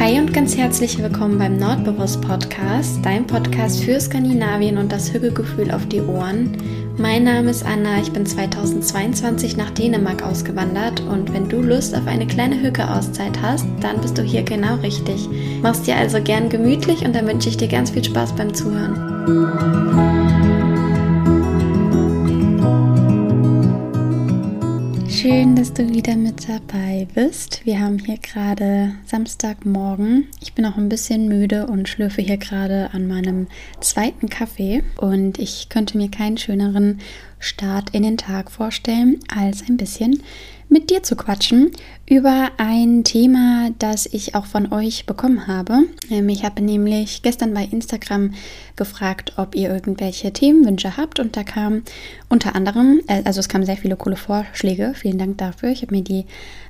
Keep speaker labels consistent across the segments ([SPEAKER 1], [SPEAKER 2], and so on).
[SPEAKER 1] Hi und ganz herzlich willkommen beim Nordbewusst Podcast, dein Podcast für Skandinavien und das Hügelgefühl auf die Ohren. Mein Name ist Anna, ich bin 2022 nach Dänemark ausgewandert und wenn du Lust auf eine kleine Hücke-Auszeit hast, dann bist du hier genau richtig. Mach's dir also gern gemütlich und dann wünsche ich dir ganz viel Spaß beim Zuhören. Schön, dass du wieder mit dabei bist. Wir haben hier gerade Samstagmorgen. Ich bin auch ein bisschen müde und schlürfe hier gerade an meinem zweiten Kaffee. Und ich könnte mir keinen schöneren Start in den Tag vorstellen, als ein bisschen mit dir zu quatschen über ein Thema, das ich auch von euch bekommen habe. Ähm, ich habe nämlich gestern bei Instagram gefragt, ob ihr irgendwelche Themenwünsche habt und da kam unter anderem, äh, also es kamen sehr viele coole Vorschläge. Vielen Dank dafür. Ich habe mir die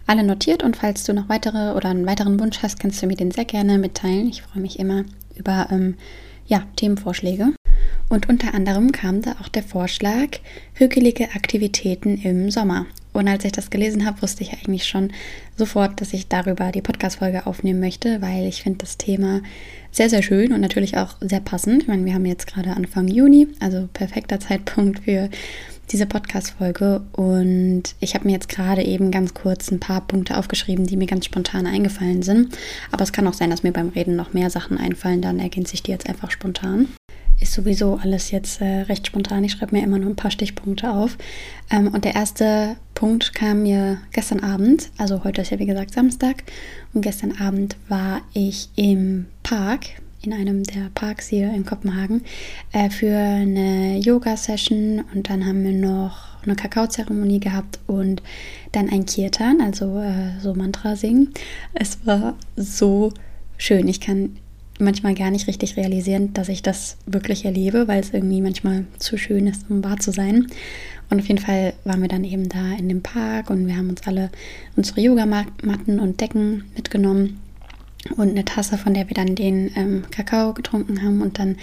[SPEAKER 1] alle notiert und falls du noch weitere oder einen weiteren Wunsch hast, kannst du mir den sehr gerne mitteilen. Ich freue mich immer über ähm, ja, Themenvorschläge. Und unter anderem kam da auch der Vorschlag, hügelige Aktivitäten im Sommer. Und als ich das gelesen habe, wusste ich eigentlich schon sofort, dass ich darüber die Podcast-Folge aufnehmen möchte, weil ich finde das Thema sehr, sehr schön und natürlich auch sehr passend. Ich meine, wir haben jetzt gerade Anfang Juni, also perfekter Zeitpunkt für diese Podcast-Folge. Und ich habe mir jetzt gerade eben ganz kurz ein paar Punkte aufgeschrieben, die mir ganz spontan eingefallen sind. Aber es kann auch sein, dass mir beim Reden noch mehr Sachen einfallen, dann ergänze ich die jetzt einfach spontan ist sowieso alles jetzt äh, recht spontan. Ich schreibe mir immer nur ein paar Stichpunkte auf. Ähm, und der erste Punkt kam mir gestern Abend, also heute ist ja wie gesagt Samstag, und gestern Abend war ich im Park, in einem der Parks hier in Kopenhagen, äh, für eine Yoga-Session und dann haben wir noch eine Kakaozeremonie gehabt und dann ein Kirtan, also äh, so Mantra singen. Es war so schön. Ich kann manchmal gar nicht richtig realisieren, dass ich das wirklich erlebe, weil es irgendwie manchmal zu schön ist, um wahr zu sein. Und auf jeden Fall waren wir dann eben da in dem Park und wir haben uns alle unsere Yogamatten und Decken mitgenommen und eine Tasse, von der wir dann den ähm, Kakao getrunken haben. Und dann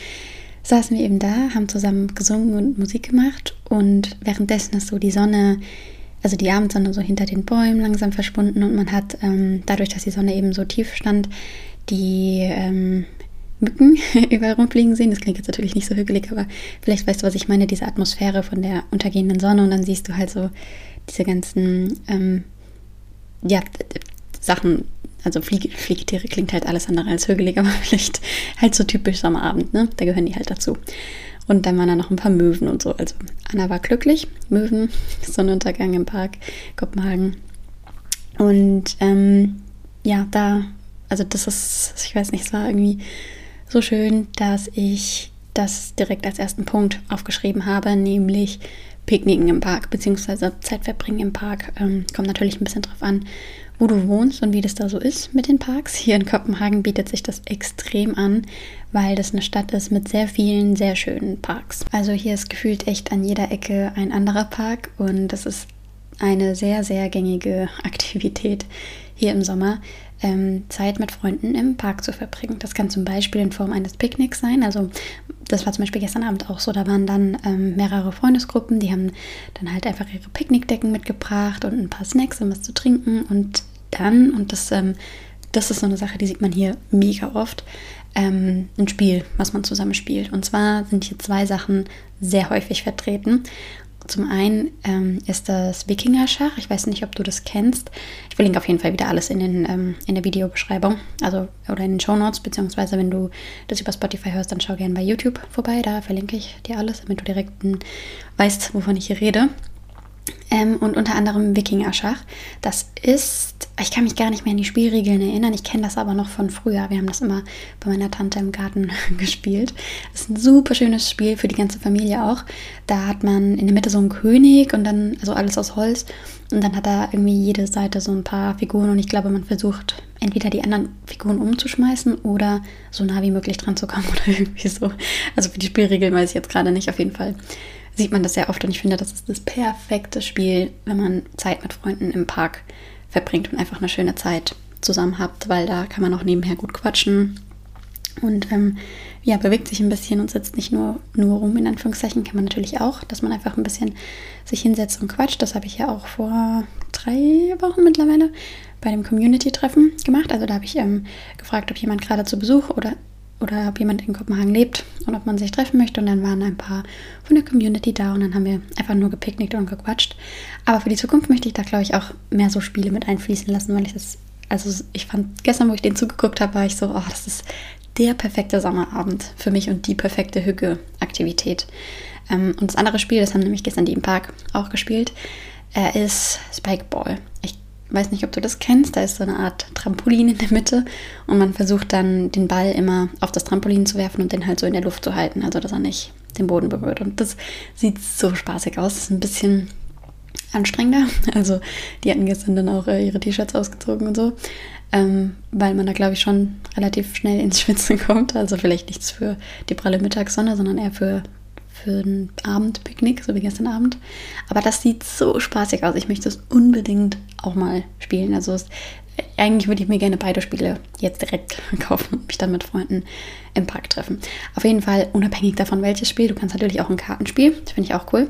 [SPEAKER 1] saßen wir eben da, haben zusammen gesungen und Musik gemacht. Und währenddessen ist so die Sonne, also die Abendsonne so hinter den Bäumen langsam verschwunden und man hat ähm, dadurch, dass die Sonne eben so tief stand, die ähm, Mücken überall rumfliegen sehen. Das klingt jetzt natürlich nicht so hügelig, aber vielleicht weißt du, was ich meine, diese Atmosphäre von der untergehenden Sonne und dann siehst du halt so diese ganzen ähm, ja, Sachen, also Flieg Fliegetiere klingt halt alles andere als hügelig, aber vielleicht halt so typisch Sommerabend, ne? Da gehören die halt dazu. Und dann waren da noch ein paar Möwen und so. Also Anna war glücklich. Möwen, Sonnenuntergang im Park Kopenhagen. Und ähm, ja, da also das ist, ich weiß nicht, es war irgendwie so schön, dass ich das direkt als ersten Punkt aufgeschrieben habe, nämlich Picknicken im Park, beziehungsweise Zeitverbringen im Park. Ähm, kommt natürlich ein bisschen drauf an, wo du wohnst und wie das da so ist mit den Parks. Hier in Kopenhagen bietet sich das extrem an, weil das eine Stadt ist mit sehr vielen, sehr schönen Parks. Also hier ist gefühlt echt an jeder Ecke ein anderer Park und das ist eine sehr, sehr gängige Aktivität hier im Sommer ähm, Zeit mit Freunden im Park zu verbringen. Das kann zum Beispiel in Form eines Picknicks sein. Also das war zum Beispiel gestern Abend auch so. Da waren dann ähm, mehrere Freundesgruppen, die haben dann halt einfach ihre Picknickdecken mitgebracht und ein paar Snacks und was zu trinken. Und dann, und das, ähm, das ist so eine Sache, die sieht man hier mega oft, ähm, ein Spiel, was man zusammen spielt. Und zwar sind hier zwei Sachen sehr häufig vertreten. Zum einen ähm, ist das Wikinger-Schach. Ich weiß nicht, ob du das kennst. Ich verlinke auf jeden Fall wieder alles in, den, ähm, in der Videobeschreibung, also oder in den Show Notes, beziehungsweise wenn du das über Spotify hörst, dann schau gerne bei YouTube vorbei. Da verlinke ich dir alles, damit du direkt weißt, wovon ich hier rede. Ähm, und unter anderem Wikinger-Schach. Das ist, ich kann mich gar nicht mehr an die Spielregeln erinnern, ich kenne das aber noch von früher. Wir haben das immer bei meiner Tante im Garten gespielt. Das ist ein super schönes Spiel für die ganze Familie auch. Da hat man in der Mitte so einen König und dann, also alles aus Holz. Und dann hat da irgendwie jede Seite so ein paar Figuren und ich glaube, man versucht entweder die anderen Figuren umzuschmeißen oder so nah wie möglich dran zu kommen oder irgendwie so. Also für die Spielregeln weiß ich jetzt gerade nicht auf jeden Fall sieht man das sehr oft und ich finde, das ist das perfekte Spiel, wenn man Zeit mit Freunden im Park verbringt und einfach eine schöne Zeit zusammen habt, weil da kann man auch nebenher gut quatschen und ähm, ja, bewegt sich ein bisschen und sitzt nicht nur, nur rum, in Anführungszeichen, kann man natürlich auch, dass man einfach ein bisschen sich hinsetzt und quatscht. Das habe ich ja auch vor drei Wochen mittlerweile bei dem Community-Treffen gemacht. Also da habe ich ähm, gefragt, ob jemand gerade zu Besuch oder, oder ob jemand in Kopenhagen lebt und ob man sich treffen möchte. Und dann waren ein paar von der Community da und dann haben wir einfach nur gepicknickt und gequatscht. Aber für die Zukunft möchte ich da, glaube ich, auch mehr so Spiele mit einfließen lassen, weil ich das, also ich fand gestern, wo ich den zugeguckt habe, war ich so, oh, das ist der perfekte Sommerabend für mich und die perfekte Hügge-Aktivität. Ähm, und das andere Spiel, das haben nämlich gestern die im Park auch gespielt, äh, ist Spikeball. Ich weiß nicht, ob du das kennst. Da ist so eine Art Trampolin in der Mitte und man versucht dann den Ball immer auf das Trampolin zu werfen und den halt so in der Luft zu halten, also dass er nicht den Boden berührt. Und das sieht so spaßig aus. Das ist ein bisschen anstrengender. Also die hatten gestern dann auch äh, ihre T-Shirts ausgezogen und so, ähm, weil man da glaube ich schon relativ schnell ins Schwitzen kommt. Also vielleicht nichts für die pralle Mittagssonne, sondern eher für für ein Abendpicknick, so wie gestern Abend. Aber das sieht so spaßig aus. Ich möchte es unbedingt auch mal spielen. Also es, eigentlich würde ich mir gerne beide Spiele jetzt direkt kaufen und mich dann mit Freunden im Park treffen. Auf jeden Fall, unabhängig davon, welches Spiel, du kannst natürlich auch ein Kartenspiel, das finde ich auch cool,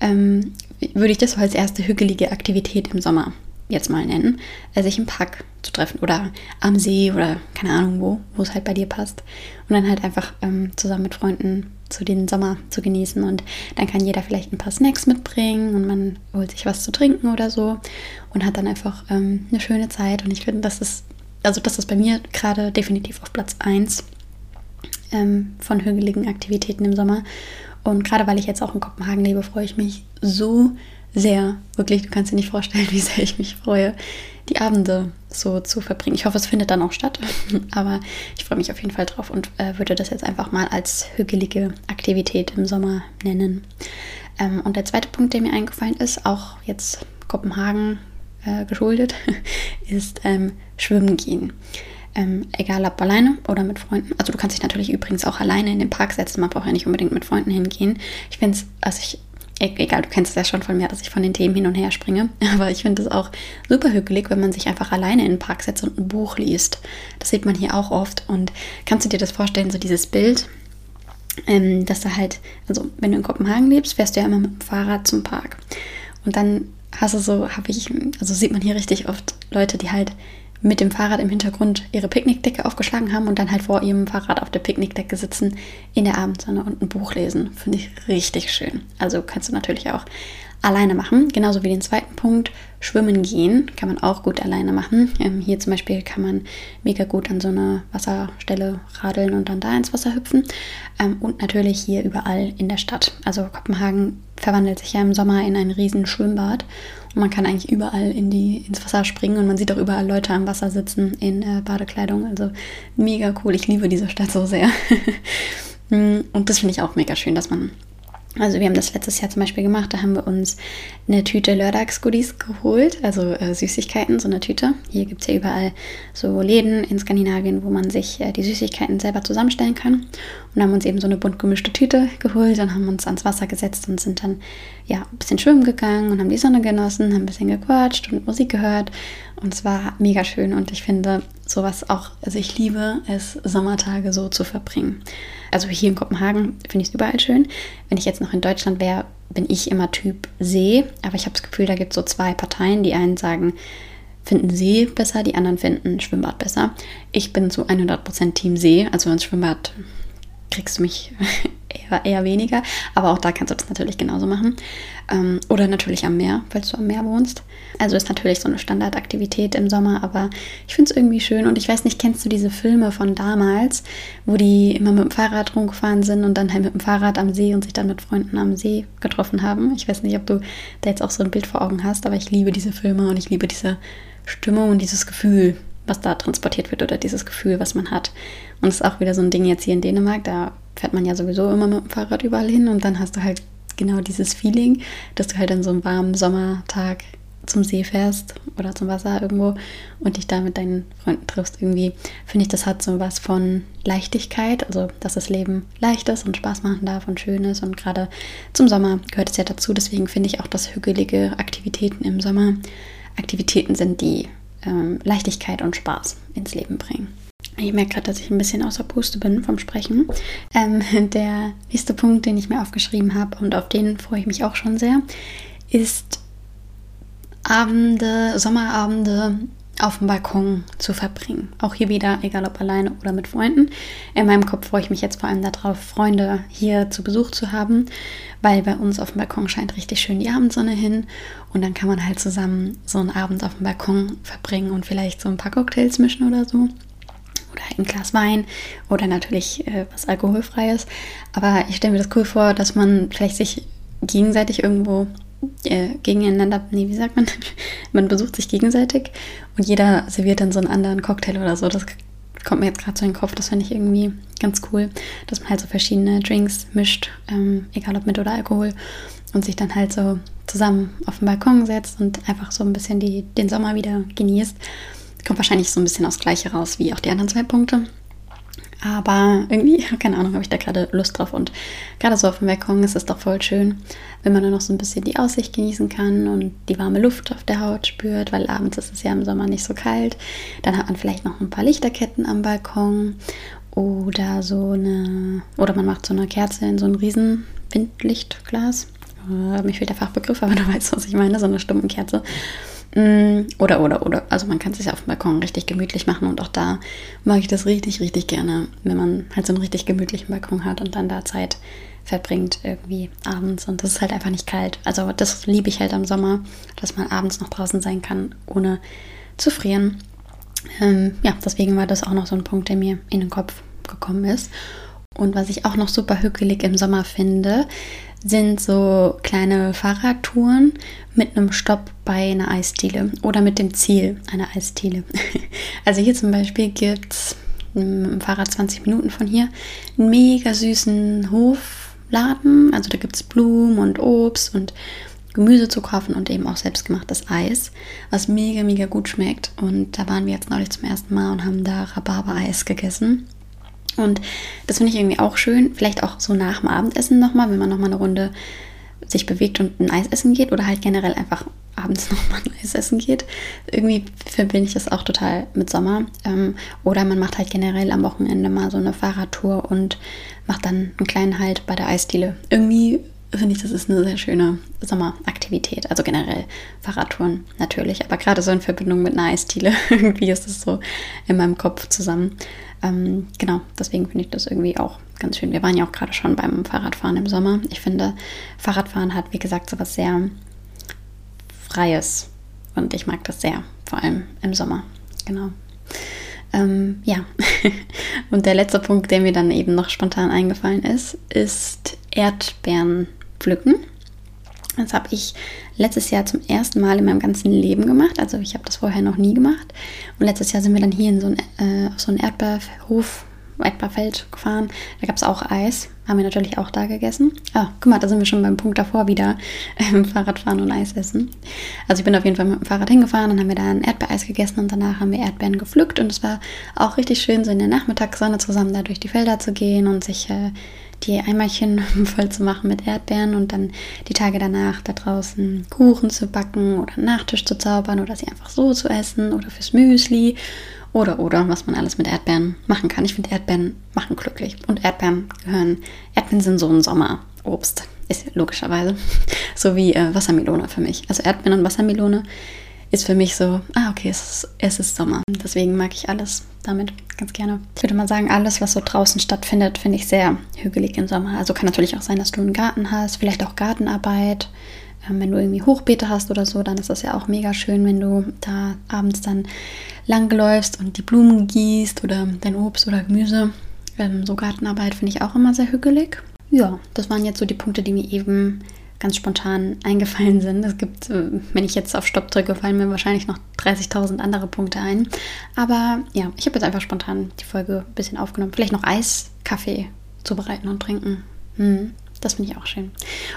[SPEAKER 1] ähm, würde ich das so als erste hügelige Aktivität im Sommer jetzt mal nennen, äh, sich im Park zu treffen oder am See oder keine Ahnung wo, wo es halt bei dir passt. Und dann halt einfach ähm, zusammen mit Freunden zu den Sommer zu genießen. Und dann kann jeder vielleicht ein paar Snacks mitbringen und man holt sich was zu trinken oder so und hat dann einfach ähm, eine schöne Zeit. Und ich finde, das ist, also das ist bei mir gerade definitiv auf Platz 1 ähm, von hügeligen Aktivitäten im Sommer. Und gerade weil ich jetzt auch in Kopenhagen lebe, freue ich mich so sehr, wirklich, du kannst dir nicht vorstellen, wie sehr ich mich freue, die Abende so zu verbringen. Ich hoffe, es findet dann auch statt, aber ich freue mich auf jeden Fall drauf und äh, würde das jetzt einfach mal als hügelige Aktivität im Sommer nennen. Ähm, und der zweite Punkt, der mir eingefallen ist, auch jetzt Kopenhagen äh, geschuldet, ist ähm, Schwimmen gehen. Ähm, egal ob alleine oder mit Freunden. Also du kannst dich natürlich übrigens auch alleine in den Park setzen, man braucht ja nicht unbedingt mit Freunden hingehen. Ich finde es, also ich egal, du kennst es ja schon von mir, dass ich von den Themen hin und her springe, aber ich finde es auch super hügelig, wenn man sich einfach alleine in den Park setzt und ein Buch liest. Das sieht man hier auch oft. Und kannst du dir das vorstellen, so dieses Bild, ähm, dass du halt, also wenn du in Kopenhagen lebst, fährst du ja immer mit dem Fahrrad zum Park. Und dann hast du so, habe ich, also sieht man hier richtig oft Leute, die halt mit dem Fahrrad im Hintergrund ihre Picknickdecke aufgeschlagen haben und dann halt vor ihrem Fahrrad auf der Picknickdecke sitzen in der Abendsonne und ein Buch lesen. Finde ich richtig schön. Also kannst du natürlich auch alleine machen. Genauso wie den zweiten Punkt, schwimmen gehen, kann man auch gut alleine machen. Ähm, hier zum Beispiel kann man mega gut an so eine Wasserstelle radeln und dann da ins Wasser hüpfen. Ähm, und natürlich hier überall in der Stadt. Also Kopenhagen verwandelt sich ja im Sommer in ein riesen Schwimmbad und man kann eigentlich überall in die, ins Wasser springen und man sieht auch überall Leute am Wasser sitzen in äh, Badekleidung. Also mega cool. Ich liebe diese Stadt so sehr. Mm, und das finde ich auch mega schön, dass man also wir haben das letztes Jahr zum Beispiel gemacht, da haben wir uns eine Tüte Lördagsgoodies geholt, also äh, Süßigkeiten, so eine Tüte. Hier gibt es ja überall so Läden in Skandinavien, wo man sich äh, die Süßigkeiten selber zusammenstellen kann. Und haben uns eben so eine bunt gemischte Tüte geholt und haben uns ans Wasser gesetzt und sind dann ja ein bisschen schwimmen gegangen und haben die Sonne genossen, haben ein bisschen gequatscht und Musik gehört. Und es war mega schön und ich finde sowas auch, also ich liebe es, Sommertage so zu verbringen. Also hier in Kopenhagen finde ich es überall schön. Wenn ich jetzt noch in Deutschland wäre, bin ich immer Typ See. Aber ich habe das Gefühl, da gibt es so zwei Parteien. Die einen sagen, finden See besser, die anderen finden Schwimmbad besser. Ich bin zu 100% Team See. Also ins Schwimmbad kriegst du mich eher, eher weniger. Aber auch da kannst du das natürlich genauso machen. Ähm, oder natürlich am Meer, falls du am Meer wohnst. Also ist natürlich so eine Standardaktivität im Sommer, aber ich finde es irgendwie schön. Und ich weiß nicht, kennst du diese Filme von damals, wo die immer mit dem Fahrrad rumgefahren sind und dann halt mit dem Fahrrad am See und sich dann mit Freunden am See getroffen haben? Ich weiß nicht, ob du da jetzt auch so ein Bild vor Augen hast, aber ich liebe diese Filme und ich liebe diese Stimmung und dieses Gefühl, was da transportiert wird oder dieses Gefühl, was man hat. Und es ist auch wieder so ein Ding jetzt hier in Dänemark, da fährt man ja sowieso immer mit dem Fahrrad überall hin und dann hast du halt genau dieses Feeling, dass du halt an so einem warmen Sommertag zum See fährst oder zum Wasser irgendwo und dich da mit deinen Freunden triffst. Irgendwie finde ich, das hat so was von Leichtigkeit, also dass das Leben leicht ist und Spaß machen darf und schön ist. Und gerade zum Sommer gehört es ja dazu. Deswegen finde ich auch, dass hügelige Aktivitäten im Sommer Aktivitäten sind, die ähm, Leichtigkeit und Spaß ins Leben bringen. Ich merke gerade, dass ich ein bisschen außer Puste bin vom Sprechen. Ähm, der nächste Punkt, den ich mir aufgeschrieben habe und auf den freue ich mich auch schon sehr, ist Abende, Sommerabende auf dem Balkon zu verbringen. Auch hier wieder, egal ob alleine oder mit Freunden. In meinem Kopf freue ich mich jetzt vor allem darauf, Freunde hier zu Besuch zu haben, weil bei uns auf dem Balkon scheint richtig schön die Abendsonne hin und dann kann man halt zusammen so einen Abend auf dem Balkon verbringen und vielleicht so ein paar Cocktails mischen oder so. Oder ein Glas Wein oder natürlich äh, was Alkoholfreies. Aber ich stelle mir das cool vor, dass man vielleicht sich gegenseitig irgendwo äh, gegeneinander, nee, wie sagt man? man besucht sich gegenseitig und jeder serviert dann so einen anderen Cocktail oder so. Das kommt mir jetzt gerade so in den Kopf. Das finde ich irgendwie ganz cool, dass man halt so verschiedene Drinks mischt, ähm, egal ob mit oder Alkohol, und sich dann halt so zusammen auf den Balkon setzt und einfach so ein bisschen die, den Sommer wieder genießt. Kommt wahrscheinlich so ein bisschen aufs Gleiche raus wie auch die anderen zwei Punkte. Aber irgendwie, keine Ahnung, habe ich da gerade Lust drauf. Und gerade so auf dem Balkon ist es doch voll schön, wenn man dann noch so ein bisschen die Aussicht genießen kann und die warme Luft auf der Haut spürt, weil abends ist es ja im Sommer nicht so kalt. Dann hat man vielleicht noch ein paar Lichterketten am Balkon oder so eine, oder man macht so eine Kerze in so ein riesen Windlichtglas. Äh, mir fehlt der Fachbegriff, aber du weißt, was ich meine, so eine Stumpenkerze. Mm, oder, oder, oder. Also man kann es sich auf dem Balkon richtig gemütlich machen und auch da mag ich das richtig, richtig gerne, wenn man halt so einen richtig gemütlichen Balkon hat und dann da Zeit verbringt irgendwie abends und das ist halt einfach nicht kalt. Also das liebe ich halt am Sommer, dass man abends noch draußen sein kann, ohne zu frieren. Ähm, ja, deswegen war das auch noch so ein Punkt, der mir in den Kopf gekommen ist. Und was ich auch noch super hügelig im Sommer finde, sind so kleine Fahrradtouren mit einem Stopp bei einer Eisdiele oder mit dem Ziel einer Eisdiele. Also hier zum Beispiel gibt es im Fahrrad 20 Minuten von hier einen mega süßen Hofladen. Also da gibt es Blumen und Obst und Gemüse zu kaufen und eben auch selbstgemachtes Eis, was mega, mega gut schmeckt. Und da waren wir jetzt neulich zum ersten Mal und haben da Rhabarber-Eis gegessen. Und das finde ich irgendwie auch schön. Vielleicht auch so nach dem Abendessen nochmal, wenn man nochmal eine Runde sich bewegt und ein Eis essen geht oder halt generell einfach abends nochmal ein Eis essen geht. Irgendwie verbinde ich das auch total mit Sommer. Ähm, oder man macht halt generell am Wochenende mal so eine Fahrradtour und macht dann einen kleinen Halt bei der Eisdiele. Irgendwie finde ich, das ist eine sehr schöne Sommeraktivität. Also generell Fahrradtouren natürlich, aber gerade so in Verbindung mit einer Eisdiele. irgendwie ist das so in meinem Kopf zusammen. Ähm, genau, deswegen finde ich das irgendwie auch ganz schön. Wir waren ja auch gerade schon beim Fahrradfahren im Sommer. Ich finde, Fahrradfahren hat, wie gesagt, so was sehr Freies. Und ich mag das sehr, vor allem im Sommer. Genau. Ähm, ja, und der letzte Punkt, der mir dann eben noch spontan eingefallen ist, ist Erdbeeren pflücken. Das habe ich letztes Jahr zum ersten Mal in meinem ganzen Leben gemacht. Also ich habe das vorher noch nie gemacht. Und letztes Jahr sind wir dann hier in so ein, äh, so einen Erdbeerhof, Erdbeerfeld gefahren. Da gab es auch Eis. Haben wir natürlich auch da gegessen. Ah, guck mal, da sind wir schon beim Punkt davor wieder. Ähm, Fahrradfahren und Eis essen. Also ich bin auf jeden Fall mit dem Fahrrad hingefahren, dann haben wir da ein Erdbeereis gegessen und danach haben wir Erdbeeren gepflückt. Und es war auch richtig schön, so in der Nachmittagssonne zusammen da durch die Felder zu gehen und sich... Äh, die Eimerchen voll zu machen mit Erdbeeren und dann die Tage danach da draußen Kuchen zu backen oder einen Nachtisch zu zaubern oder sie einfach so zu essen oder fürs Müsli oder oder was man alles mit Erdbeeren machen kann. Ich finde Erdbeeren machen glücklich und Erdbeeren gehören, Erdbeeren sind so ein Sommerobst, ist logischerweise, so wie äh, Wassermelone für mich. Also Erdbeeren und Wassermelone ist für mich so, ah, okay, es ist, es ist Sommer. Deswegen mag ich alles damit ganz gerne. Ich würde mal sagen, alles, was so draußen stattfindet, finde ich sehr hügelig im Sommer. Also kann natürlich auch sein, dass du einen Garten hast, vielleicht auch Gartenarbeit. Ähm, wenn du irgendwie Hochbeete hast oder so, dann ist das ja auch mega schön, wenn du da abends dann langläufst und die Blumen gießt oder dein Obst oder Gemüse. Ähm, so Gartenarbeit finde ich auch immer sehr hügelig. Ja, das waren jetzt so die Punkte, die mir eben ganz spontan eingefallen sind. Es gibt, äh, wenn ich jetzt auf Stopp drücke, fallen mir wahrscheinlich noch 30.000 andere Punkte ein. Aber ja, ich habe jetzt einfach spontan die Folge ein bisschen aufgenommen. Vielleicht noch Eiskaffee zubereiten und trinken. Hm, das finde ich auch schön.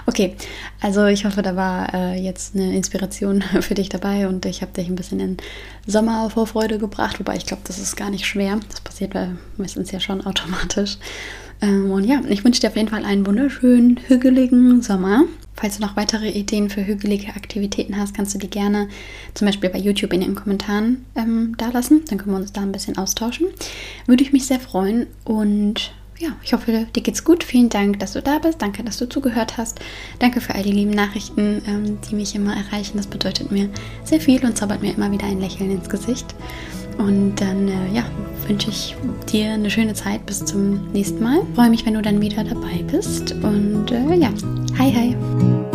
[SPEAKER 1] Okay, also ich hoffe, da war äh, jetzt eine Inspiration für dich dabei und ich habe dich ein bisschen in Sommervorfreude gebracht. Wobei ich glaube, das ist gar nicht schwer. Das passiert meistens ja schon automatisch. Ähm, und ja, ich wünsche dir auf jeden Fall einen wunderschönen, hügeligen Sommer. Falls du noch weitere Ideen für hügelige Aktivitäten hast, kannst du die gerne zum Beispiel bei YouTube in den Kommentaren ähm, da lassen. Dann können wir uns da ein bisschen austauschen. Würde ich mich sehr freuen. Und ja, ich hoffe, dir geht's gut. Vielen Dank, dass du da bist. Danke, dass du zugehört hast. Danke für all die lieben Nachrichten, ähm, die mich immer erreichen. Das bedeutet mir sehr viel und zaubert mir immer wieder ein Lächeln ins Gesicht. Und dann äh, ja, wünsche ich dir eine schöne Zeit bis zum nächsten Mal. Freue mich, wenn du dann wieder dabei bist. Und äh, ja, hi, hi.